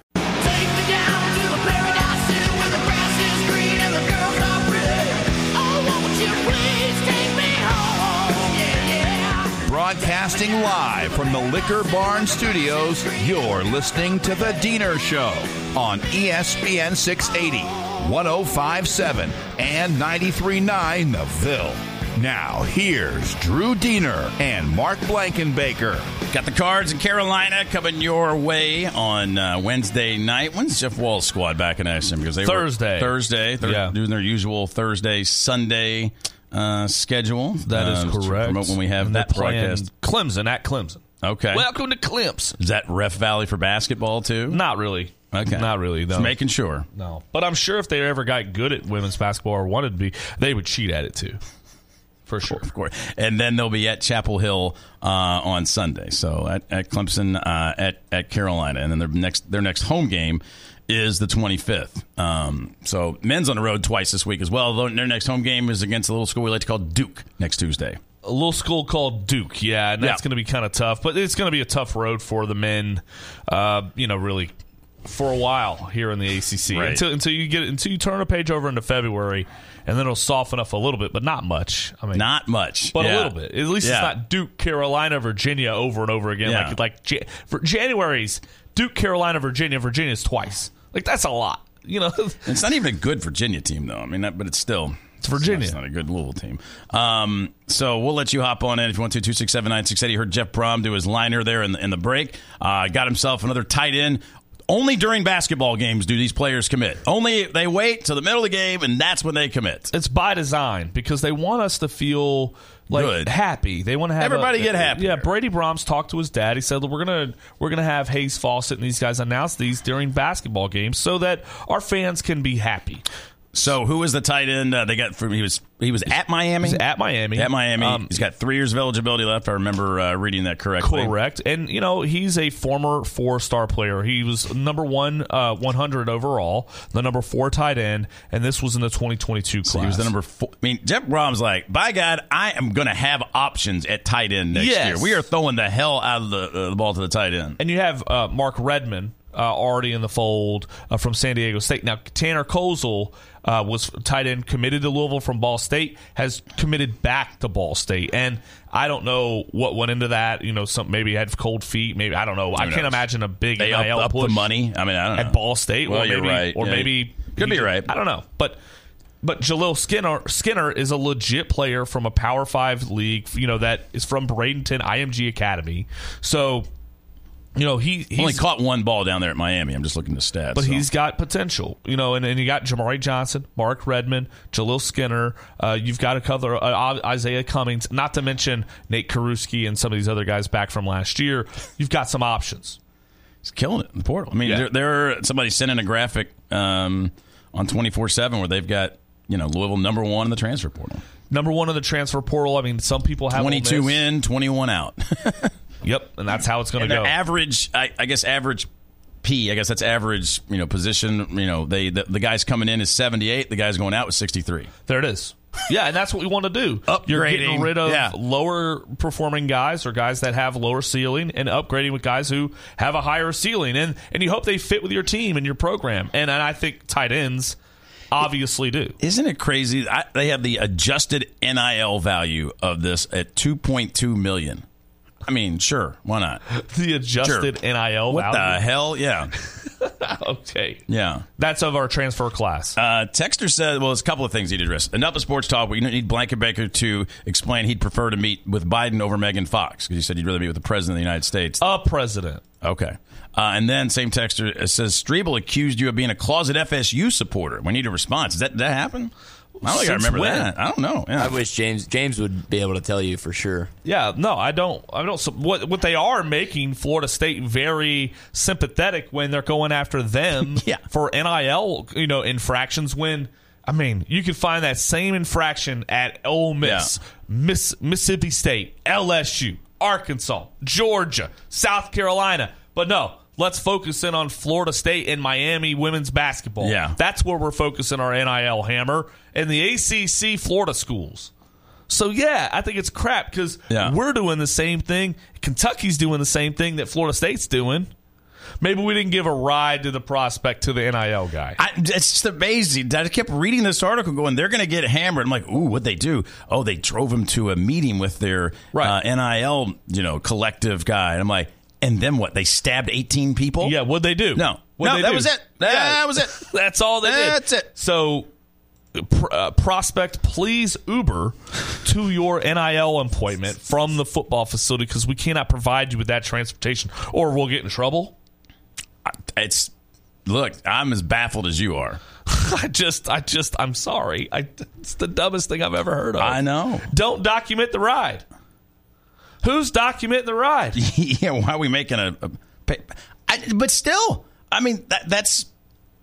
Broadcasting live from the Liquor Barn Studios, you're listening to The Deener Show on ESPN 680, 1057, and 939 The Ville. Now, here's Drew Deener and Mark Blankenbaker. Got the cards in Carolina coming your way on uh, Wednesday night. When's Jeff Walz's squad back in action? Because they Thursday. were Thursday. They're Yeah. doing their usual Thursday Sunday uh, schedule. That is correct. Promote when we have And that broadcast. Clemson at Clemson. Okay. Welcome to Clemson. Is that Ref Valley for basketball too? Not really. Okay. Not really. No. Just making sure. No. But I'm sure if they ever got good at women's basketball or wanted to be, they would cheat at it too. For sure. Of course. And then they'll be at Chapel Hill uh, on Sunday. So at, at Clemson, uh, at at Carolina, and then their next their next home game is the 25th. Um, so men's on the road twice this week as well. Their next home game is against a little school we like to call Duke next Tuesday. A little school called Duke, yeah, and that's Yeah. going to be kind of tough. But it's going to be a tough road for the men. Uh, you know, really for a while here in the ACC Right. until until you get until you turn a page over into February, and then it'll soften up a little bit, but not much. I mean, Not much, but Yeah. a little bit. At least Yeah. it's not Duke, Carolina, Virginia over and over again. Like like for January's Duke, Carolina, Virginia. Virginia's twice. Like that's a lot. You know, [LAUGHS] It's not even a good Virginia team, though. I mean, that, but it's still it's Virginia. It's not a good Louisville team. Um, so we'll let you hop on in if you want to. Two six seven nine six eighty. Heard Jeff Brohm do his liner there in the, in the break. Uh, got himself another tight end. Only during basketball games do these players commit. Only they wait till the middle of the game, and that's when they commit. it's by design because they want us to feel like Good. happy. They want to have Everybody a- get happy. Yeah, Brady Brahms talked to his dad. He said, "We're gonna we're gonna have Hayes Fawcett and these guys announce these during basketball games so that our fans can be happy." So who is the tight end uh, they got from? He was he was at Miami. He's at Miami. At Miami, Um, he's got three years of eligibility left. I remember uh, reading that correctly. Correct. And, you know, he's a former four star player. He was number one, uh, 100 overall, the number four tight end, and this was in the 2022 class. So he was the number four. I mean, Jeff Brohm's like, by God, I am going to have options at tight end next Yes. year. We are throwing the hell out of the, uh, the ball to the tight end. And you have uh, Mark Redman uh, already in the fold uh, from San Diego State. Now, Tanner Kozel uh, was tight end committed to Louisville from Ball State, has committed back to Ball State. And I don't know what went into that. You know, some maybe had cold feet. Maybe I don't know. I can't imagine a big They NIL up, up the money. I mean, I don't know. at Ball State. Well, or you're maybe, right. Or Yeah. maybe Could be right. I don't know, but. But Jaleel Skinner Skinner is a legit player from a Power Five league, you know that is from Bradenton IMG Academy. So you know, he he's Only caught one ball down there at Miami. I'm just looking at the stats. but so. he's got potential, you know, and, and you got Jamari Johnson, Mark Redman, Jaleel Skinner. Uh, you've got a couple uh, Isaiah Cummings, not to mention Nate Kurisky and some of these other guys back from last year. You've got some options. He's killing it in the portal. I mean, Yeah. there, there somebody sent in a graphic um, on 24 seven where they've got you know Louisville number one in the transfer portal. Number one in the transfer portal. I mean, some people have Ole 22 Miss. in, 21 out. [LAUGHS] Yep, and that's how it's going to go. average, I, I guess, average P. I guess that's average. You know, position. You know, they the, the guys coming in is 78. The guys going out was 63. There it is. Yeah, and that's what we want to do. You're getting Upgrading. rid of Yeah. lower performing guys or guys that have lower ceiling and upgrading with guys who have a higher ceiling. And and you hope they fit with your team and your program. And, and I think tight ends obviously do. Isn't it crazy? I, they have the adjusted NIL value of this at 2.2 million. I mean, sure, why not? [LAUGHS] The adjusted Sure. NIL What the hell? Yeah, [LAUGHS] okay. yeah. That's of our transfer class. Uh, Texter said, well, there's a couple of things he'd address. Enough of sports talk. We need Blankenbaker to explain he'd prefer to meet with Biden over Megan Fox because he said he'd rather meet with the president of the United States. A president. Okay. Uh, and then same texter says Strebel accused you of being a closet FSU supporter. We need a response. Does that, did that happen? I don't think I remember when? that. I don't know. Yeah. I wish James James would be able to tell you for sure. Yeah, no, I don't. I don't. So what what they are making Florida State very sympathetic when they're going after them [LAUGHS] Yeah. for NIL, you know, infractions. When I mean, you can find that same infraction at Ole Miss, Miss Mississippi State, LSU, Arkansas, Georgia, South Carolina, but no. Let's focus in on Florida State and Miami women's basketball. Yeah. That's where we're focusing our NIL hammer and the ACC Florida schools. So yeah, I think it's crap because Yeah. we're doing the same thing. Kentucky's doing the same thing that Florida State's doing. Maybe we didn't give a ride to the prospect to the NIL guy. I, it's just amazing. I kept reading this article going, they're going to get hammered. I'm like, ooh, what'd they do? Oh, they drove him to a meeting with their Right. uh, NIL, you know, collective guy. And I'm like, and then what? They stabbed 18 people? yeah, what'd they do? No. What'd No, they that do? was it. That was it. [LAUGHS] That's all they did. That's it. So, pr- uh, prospect, please Uber to your NIL appointment from the football facility because we cannot provide you with that transportation, or we'll get in trouble. It's, look, I'm as baffled as you are. [LAUGHS] I just, I just, I'm sorry. I, it's the dumbest thing I've ever heard of. I know. Don't document the ride. Who's documenting the ride? [LAUGHS] yeah, why are we making a? a pay- I, but still, I mean, that, that's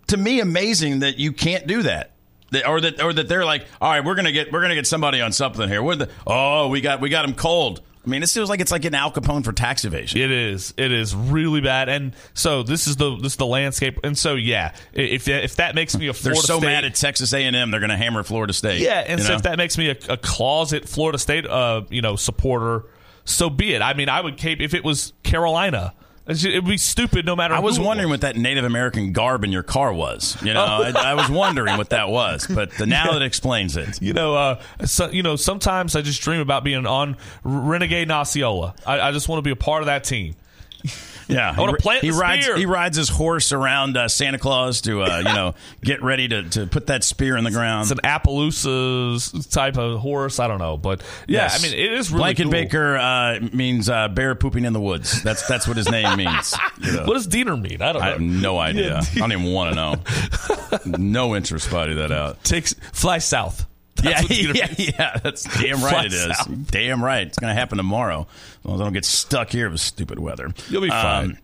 to me amazing that you can't do that. That- or that, or that they're like, all right, we're gonna get, we're gonna get somebody on something here. We're the, oh, we got, we got him cold. I mean, it feels like it's like an Al Capone for tax evasion. It is. It is really bad. And so this is the this is the landscape. And so yeah, if if that makes me a Florida They're so State, mad at Texas A and M, they're gonna hammer Florida State. yeah, and so know? if that makes me a, a closet Florida State uh you know supporter, so be it. I mean, I would cape if it was Carolina. It'd be stupid no matter. I was wondering what that Native American garb in your car was. You know, I, I was wondering what that was, but the, now that explains it. You know, uh, so, you know, sometimes I just dream about being on Renegade Osceola. I, I just want to be a part of that team. Yeah, I wanna he, plant he rides. spear. He rides his horse around uh, Santa Claus to, uh, you know, [LAUGHS] get ready to, to put that spear in the ground. It's an Appaloosa type of horse. I don't know, but yeah, Yes. I mean, it is really Blanket cool. Baker uh, means uh, bear pooping in the woods. That's that's what his name means. you know. [LAUGHS] What does Deener mean? I don't know. I have no [LAUGHS] idea. I don't even want to know. no interest finding that out. Takes fly south. Yeah, yeah, yeah. That's damn right it is. Damn right. It's going to happen tomorrow. As long as I don't get stuck here with stupid weather. You'll be um, fine.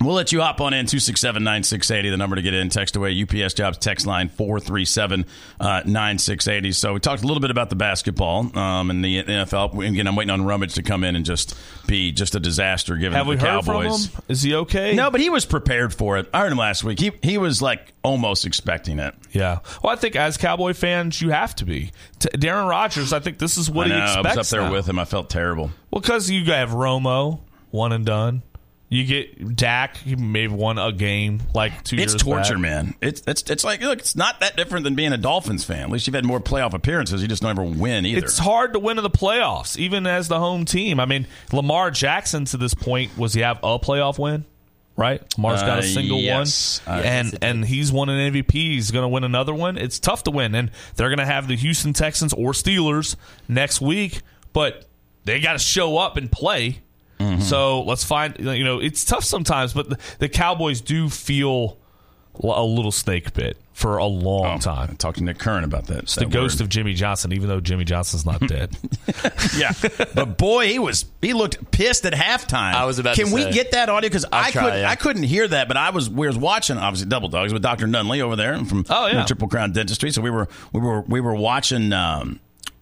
We'll let you hop on in 267 9680, the number to get in. Text away UPS Jobs text line 437 9680. So we talked a little bit about the basketball um, and the NFL. Again, I'm waiting on Rummage to come in and just be just a disaster given Have the we heard Cowboys. from him? Is he okay? No, but he was prepared for it. I heard him last week. He he was like almost expecting it. Yeah. Well, I think as Cowboy fans, you have to be. T- Darren Rodgers, I think this is what I know. he expects. I was up there now. with him. I felt terrible. Well, because you have Romo, one and done. You get Dak, he may have won a game like two It's torture, back. man. It's it's it's like look, it's not that different than being a Dolphins fan. At least you've had more playoff appearances. You just don't ever win either. It's hard to win in the playoffs, even as the home team. I mean, Lamar Jackson to this point was he have a playoff win? Right, Lamar's got Uh, a single yes. one, Uh, and and he's won an MVP. He's going to win another one. It's tough to win, and they're going to have the Houston Texans or Steelers next week, but they got to show up and play. Mm-hmm. So let's find. You know, it's tough sometimes, but the, the Cowboys do feel a little snake bit for a long time. Talk to Nick Curran about that. It's the that ghost word. of Jimmy Johnson, even though Jimmy Johnson's not dead. [LAUGHS] yeah, but boy, he was he looked pissed at halftime. I was about to say, Can to we say. get that audio? Because I couldn't yeah. I couldn't hear that, but I was we was watching obviously Double Dogs with Doctor Nunley over there from Oh, yeah. Triple Crown Dentistry. So we were we were we were watching. Um,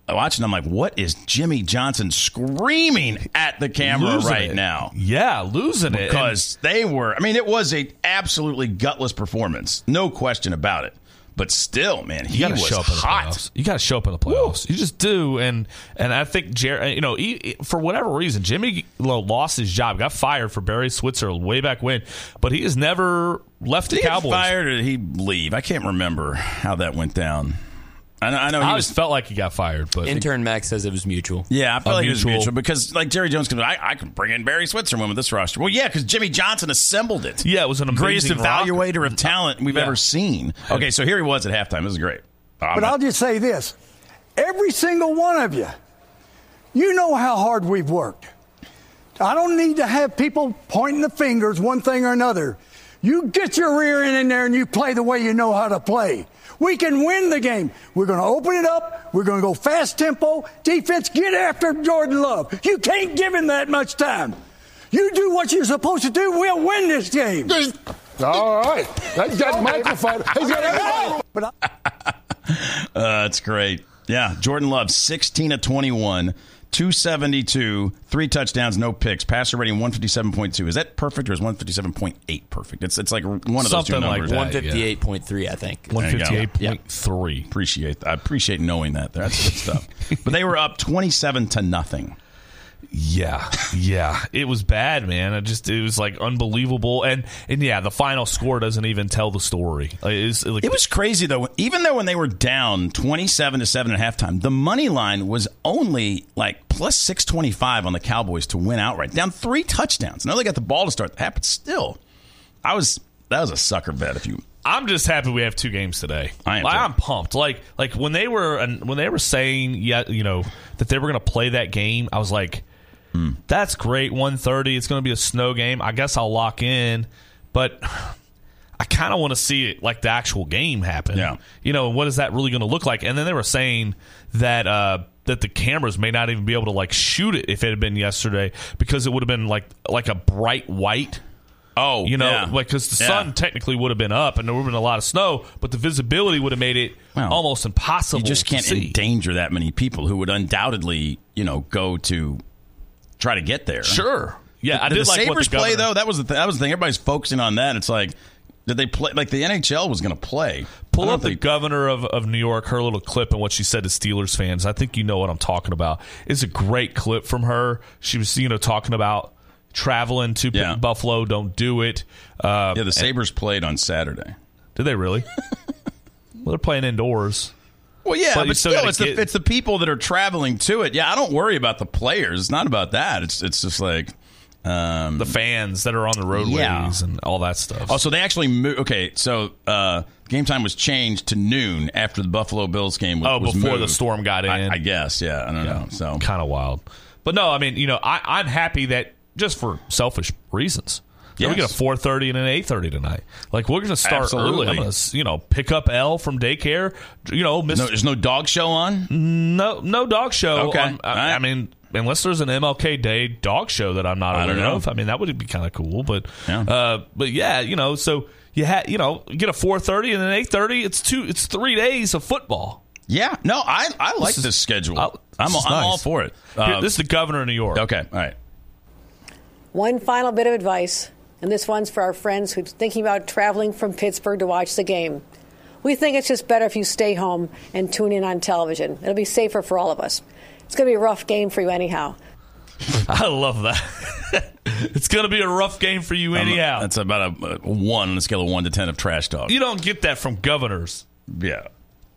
Watching, I'm like, what is Jimmy Johnson screaming at the camera Losing right it. now? Yeah, losing it. because they were. I mean, it was a absolutely gutless performance, no question about it. But still, man, he you got to was show up in the hot. playoffs. You got to show up in the playoffs. You just do, and and I think Jer- you know, he, for whatever reason, Jimmy lost his job, got fired for Barry Switzer way back when, but he has never left Did the Cowboys. fired or did he leave? I can't remember how that went down. I know, I know he I was. felt like he got fired, but Intern Max says it was mutual. Yeah, I felt A like it was mutual- mutual because, like Jerry Jones comes, I, I can bring in Barry Switzer with this roster. Well, yeah, because Jimmy Johnson assembled it. yeah, it was an amazing greatest rock. evaluator of talent we've Yeah. ever seen. Okay, so here he was at halftime. This is great. Uh, But I'll just say this every single one of you, you know how hard we've worked. I don't need to have people pointing the fingers one thing or another. You get your rear end in there and you play the way you know how to play. We can win the game. We're going to open it up. We're going to go fast tempo. Defense, get after Jordan Love. You can't give him that much time. You do what you're supposed to do, we'll win this game. All right. He's got microphone. He's got everybody. But [LAUGHS] Uh, that's great. Yeah, Jordan Love, 16 of 21, 272, three touchdowns, no picks, passer rating 157.2. Is that perfect or is 157.8 perfect? It's it's like one of those two Something like numbers. that. One fifty eight point three, I think. There you 158.3. Appreciate I appreciate knowing that. That's good stuff. [LAUGHS] but they were up 27 to nothing. Yeah, yeah, it was bad, man. It just it was like unbelievable, and and yeah, the final score doesn't even tell the story. Like, It's, like, It was crazy though. Even though when they were down 27 to 7 at halftime, the money line was only like plus 625 on the Cowboys to win outright. Down 3 touchdowns. Now they got the ball to start the half, but still. I was that was a sucker bet if you I'm just happy we have two games today. I am Like. I'm pumped. Like like when they were and when they were saying yeah, you know that they were going to play that game, I was like, Hmm. that's great. 1:30. It's going to be a snow game. I guess I'll lock in, but. I kind of want to see it like the actual game happen. Yeah. You know, what is that really going to look like? And then they were saying that uh, that the cameras may not even be able to like shoot it if it had been yesterday because it would have been like like a bright white. Oh, You know, yeah. like because the Yeah. sun technically would have been up and there would have been a lot of snow, but the visibility would have made it Well, almost impossible. You just can't endanger that many people who would undoubtedly, you know, go to try to get there. Sure. Yeah, I did the like Sabres the play governor- though? That was the th- that was the thing. Everybody's focusing on that. It's like, did they play? Like the NHL was going to play. Pull up the governor of, of New York, her little clip and what she said to Steelers fans. I think you know what I'm talking about. It's a great clip from her. She was, you know, talking about traveling to Yeah. Buffalo. Don't do it. Uh, Yeah, the Sabres played on Saturday. did they really? [LAUGHS] well, they're playing indoors. Well, yeah, But but, still still, it's get- the it's the people that are traveling to it. Yeah, I don't worry about the players. It's not about that. It's it's just like um, The fans that are on the roadways Yeah. and all that stuff. Oh, so they actually moved. Okay, so uh, game time was changed to noon after the Buffalo Bills game. Was, Oh, was before the storm got in. I, I guess. Yeah, I don't know. So kind of wild. But no, I mean, you know, I, I'm happy that just for selfish reasons. Yeah, we get Yes. a 4:30 and an 8:30 tonight. Like we're going to start Absolutely. early. I'm going to, you know, pick up L from daycare. You know, miss no, there's no dog show on. no no dog show. Okay. on- I, All right. I mean, unless there's an MLK Day dog show that I'm not I aware don't know. of. I mean, that would be kind of cool. But Yeah. uh, but yeah, you know, so you had you know you get a 4:30 and an 8:30. It's two. It's three days of football. Yeah, no, I I like This this, is- schedule. I'm this is I'm nice. all for it. Here, Uh, this is the governor of New York. okay, all right. One final bit of advice, and this one's for our friends who's thinking about traveling from Pittsburgh to watch the game. We think it's just better if you stay home and tune in on television. It'll be safer for all of us. It's going to be a rough game for you anyhow. [LAUGHS] I love that. [LAUGHS] it's going to be a rough game for you anyhow. That's about a, a one on a scale of one to ten of trash talk. you don't get that from governors, yeah.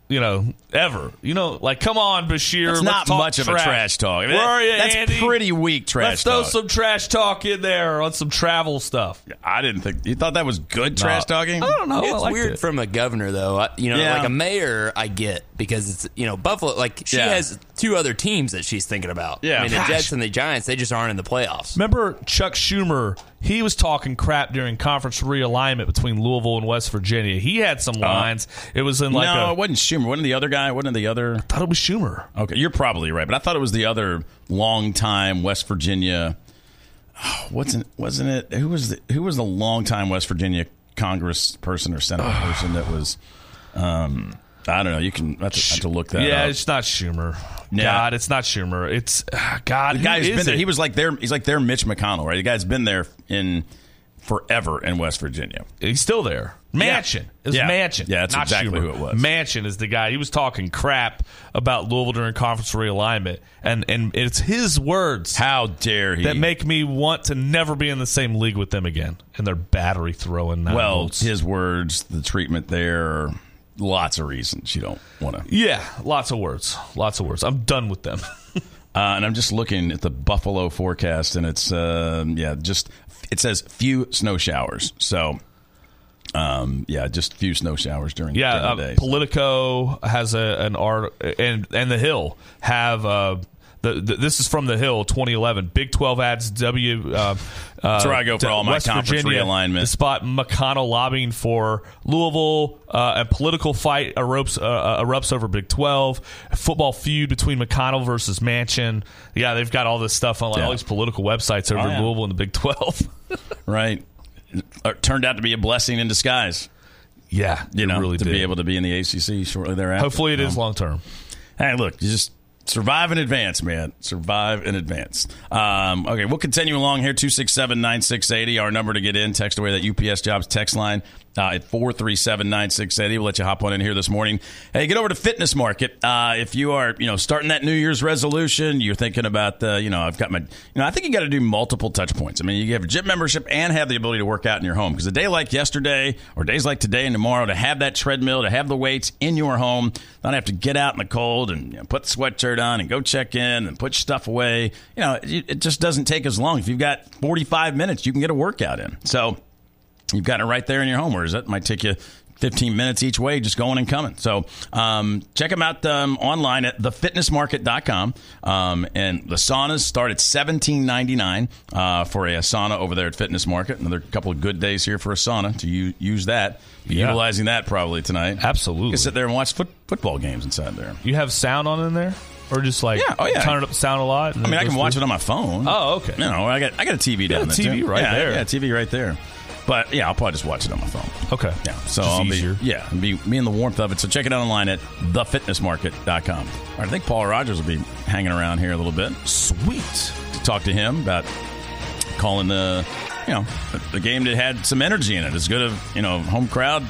You know, ever. You know, like, come on, Beshear. It's not talk much of a trash talk. I mean, Where are you, that's Andy? pretty weak trash Let's throw talk. some trash talk in there on some travel stuff. I didn't think you thought that was good trash talking. I don't know. It's weird it. from a governor though. I- You know, Yeah. like a mayor, I get because it's you know Buffalo. Like she Yeah. has two other teams that she's thinking about. Yeah. I mean, the Jets and the Giants, they just aren't in the playoffs. Remember Chuck Schumer? He was talking crap during conference realignment between Louisville and West Virginia. He had some lines. it was in like no, a, it wasn't Schumer. Wasn't the other guy? Wasn't the other? I thought it was Schumer. Okay, you're probably right, but I thought it was the other longtime West Virginia. Oh, [SIGHS] wasn't wasn't it? Who was the, who was the longtime West Virginia Congress person or Senate person that was? Um, I don't know. You can have to, have to look that yeah, up. it's not Schumer. Yeah. God, it's not Schumer. It's ah, God. the guy who who's is been there. He was like there. He's like their Mitch McConnell, right? The guy's been there in forever in West Virginia. He's still there. Manchin. It's Yeah. Manchin. Yeah, that's not exactly Schumer. who it was. Manchin is the guy. He was talking crap about Louisville during conference realignment, and and it's his words. How dare he? That make me want to never be in the same league with them again. And their battery throwing. well, his words, the treatment there, lots of reasons you don't want to. yeah, lots of words. Lots of words. I'm done with them. [LAUGHS] Uh, and I'm just looking at the Buffalo forecast, and it's um, yeah, just it says few snow showers. So, um, yeah, just few snow showers during, Yeah, during the uh, day. Politico has a, an art, and and the Hill have. Uh, the, the, this is from the Hill, 2011. Big 12 adds W. Uh, uh, That's where I go for all my West conference Virginia, realignment. The spot McConnell lobbying for Louisville. Uh, a political fight erupts, uh, erupts over Big 12. A football feud between McConnell versus Manchin. Yeah, they've got all this stuff on like, Yeah. all these political websites over Oh, in yeah. Louisville and the Big 12. [LAUGHS] right? It turned out to be a blessing in disguise. Yeah, you know, really to did. be able to be in the ACC shortly thereafter. Hopefully, it is Um, long term. Hey, look, you just survive in advance, man. Survive in advance. Um, okay, we'll continue along here. 267 9680, our number to get in. Text away that UPS Jobs text line uh, at 437 9680. We'll let you hop on in here this morning. Hey, get over to Fitness Market. Uh, if you are, you know, starting that New Year's resolution, you're thinking about, the, you know, I've got my, you know, I think you got to do multiple touch points. I mean, you have a gym membership and have the ability to work out in your home. Because a day like yesterday or days like today and tomorrow, to have that treadmill, to have the weights in your home, not have to get out in the cold and you know, put the sweatshirt on and go check in and put your stuff away. You know, it, it just doesn't take as long. If you've got 45 minutes, you can get a workout in. So, You've got it right there in your home. Whereas that might take you 15 minutes each way, just going and coming. So um, check them out um, online at thefitnessmarket.com. Um, and the saunas start at $17.99 uh, for a, sauna over there at Fitness Market. Another couple of good days here for a sauna to u- use that. Be Yeah. utilizing that probably tonight. Absolutely. You can sit there and watch foot- football games inside there. You have sound on in there, or just like Yeah, oh, yeah. turn it up sound a lot? I mean, I can watch through? it on my phone. Oh, okay. You know, I got I got a TV down got there. TV too. right Yeah, there. Yeah, TV right there. But yeah, I'll probably just watch it on my phone. Okay. Yeah. So Just I'll easier. be yeah, be me in the warmth of it. So check it out online at thefitnessmarket.com. All right, I think Paul Rogers will be hanging around here a little bit. Sweet. To talk to him about calling the you know the game that had some energy in it, as good of you know home crowd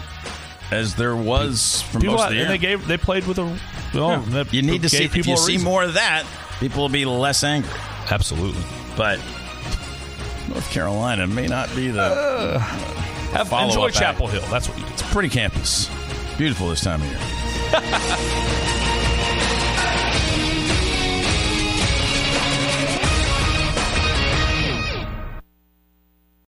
as there was from People most of the and they gave they played with a. Oh, Yeah. you need to see if you see more of that, people will be less angry. Absolutely. But North Carolina may not be the Uh, Have, enjoy act. Chapel Hill. That's what you. do. It's a pretty campus. Beautiful this time of year. [LAUGHS]